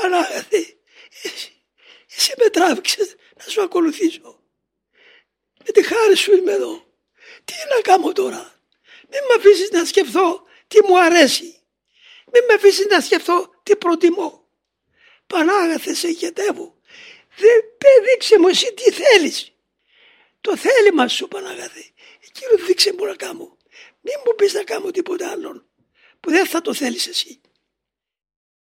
Πανάγαθε, εσύ, εσύ με τράβηξες να σου ακολουθήσω. Με τη χάρη σου είμαι εδώ. Τι να κάνω τώρα; Μην με αφήσεις να σκεφτώ τι μου αρέσει. Μην με αφήσεις να σκεφτώ τι προτιμώ. Πανάγαθε σε γετεύω. Δεν δείξε μου εσύ τι θέλεις. Το θέλημα σου Πανάγαθε. Εκείνο δείξε μου να κάνω. Μην μου πεις να κάνω τίποτα άλλον που δεν θα το θέλεις εσύ.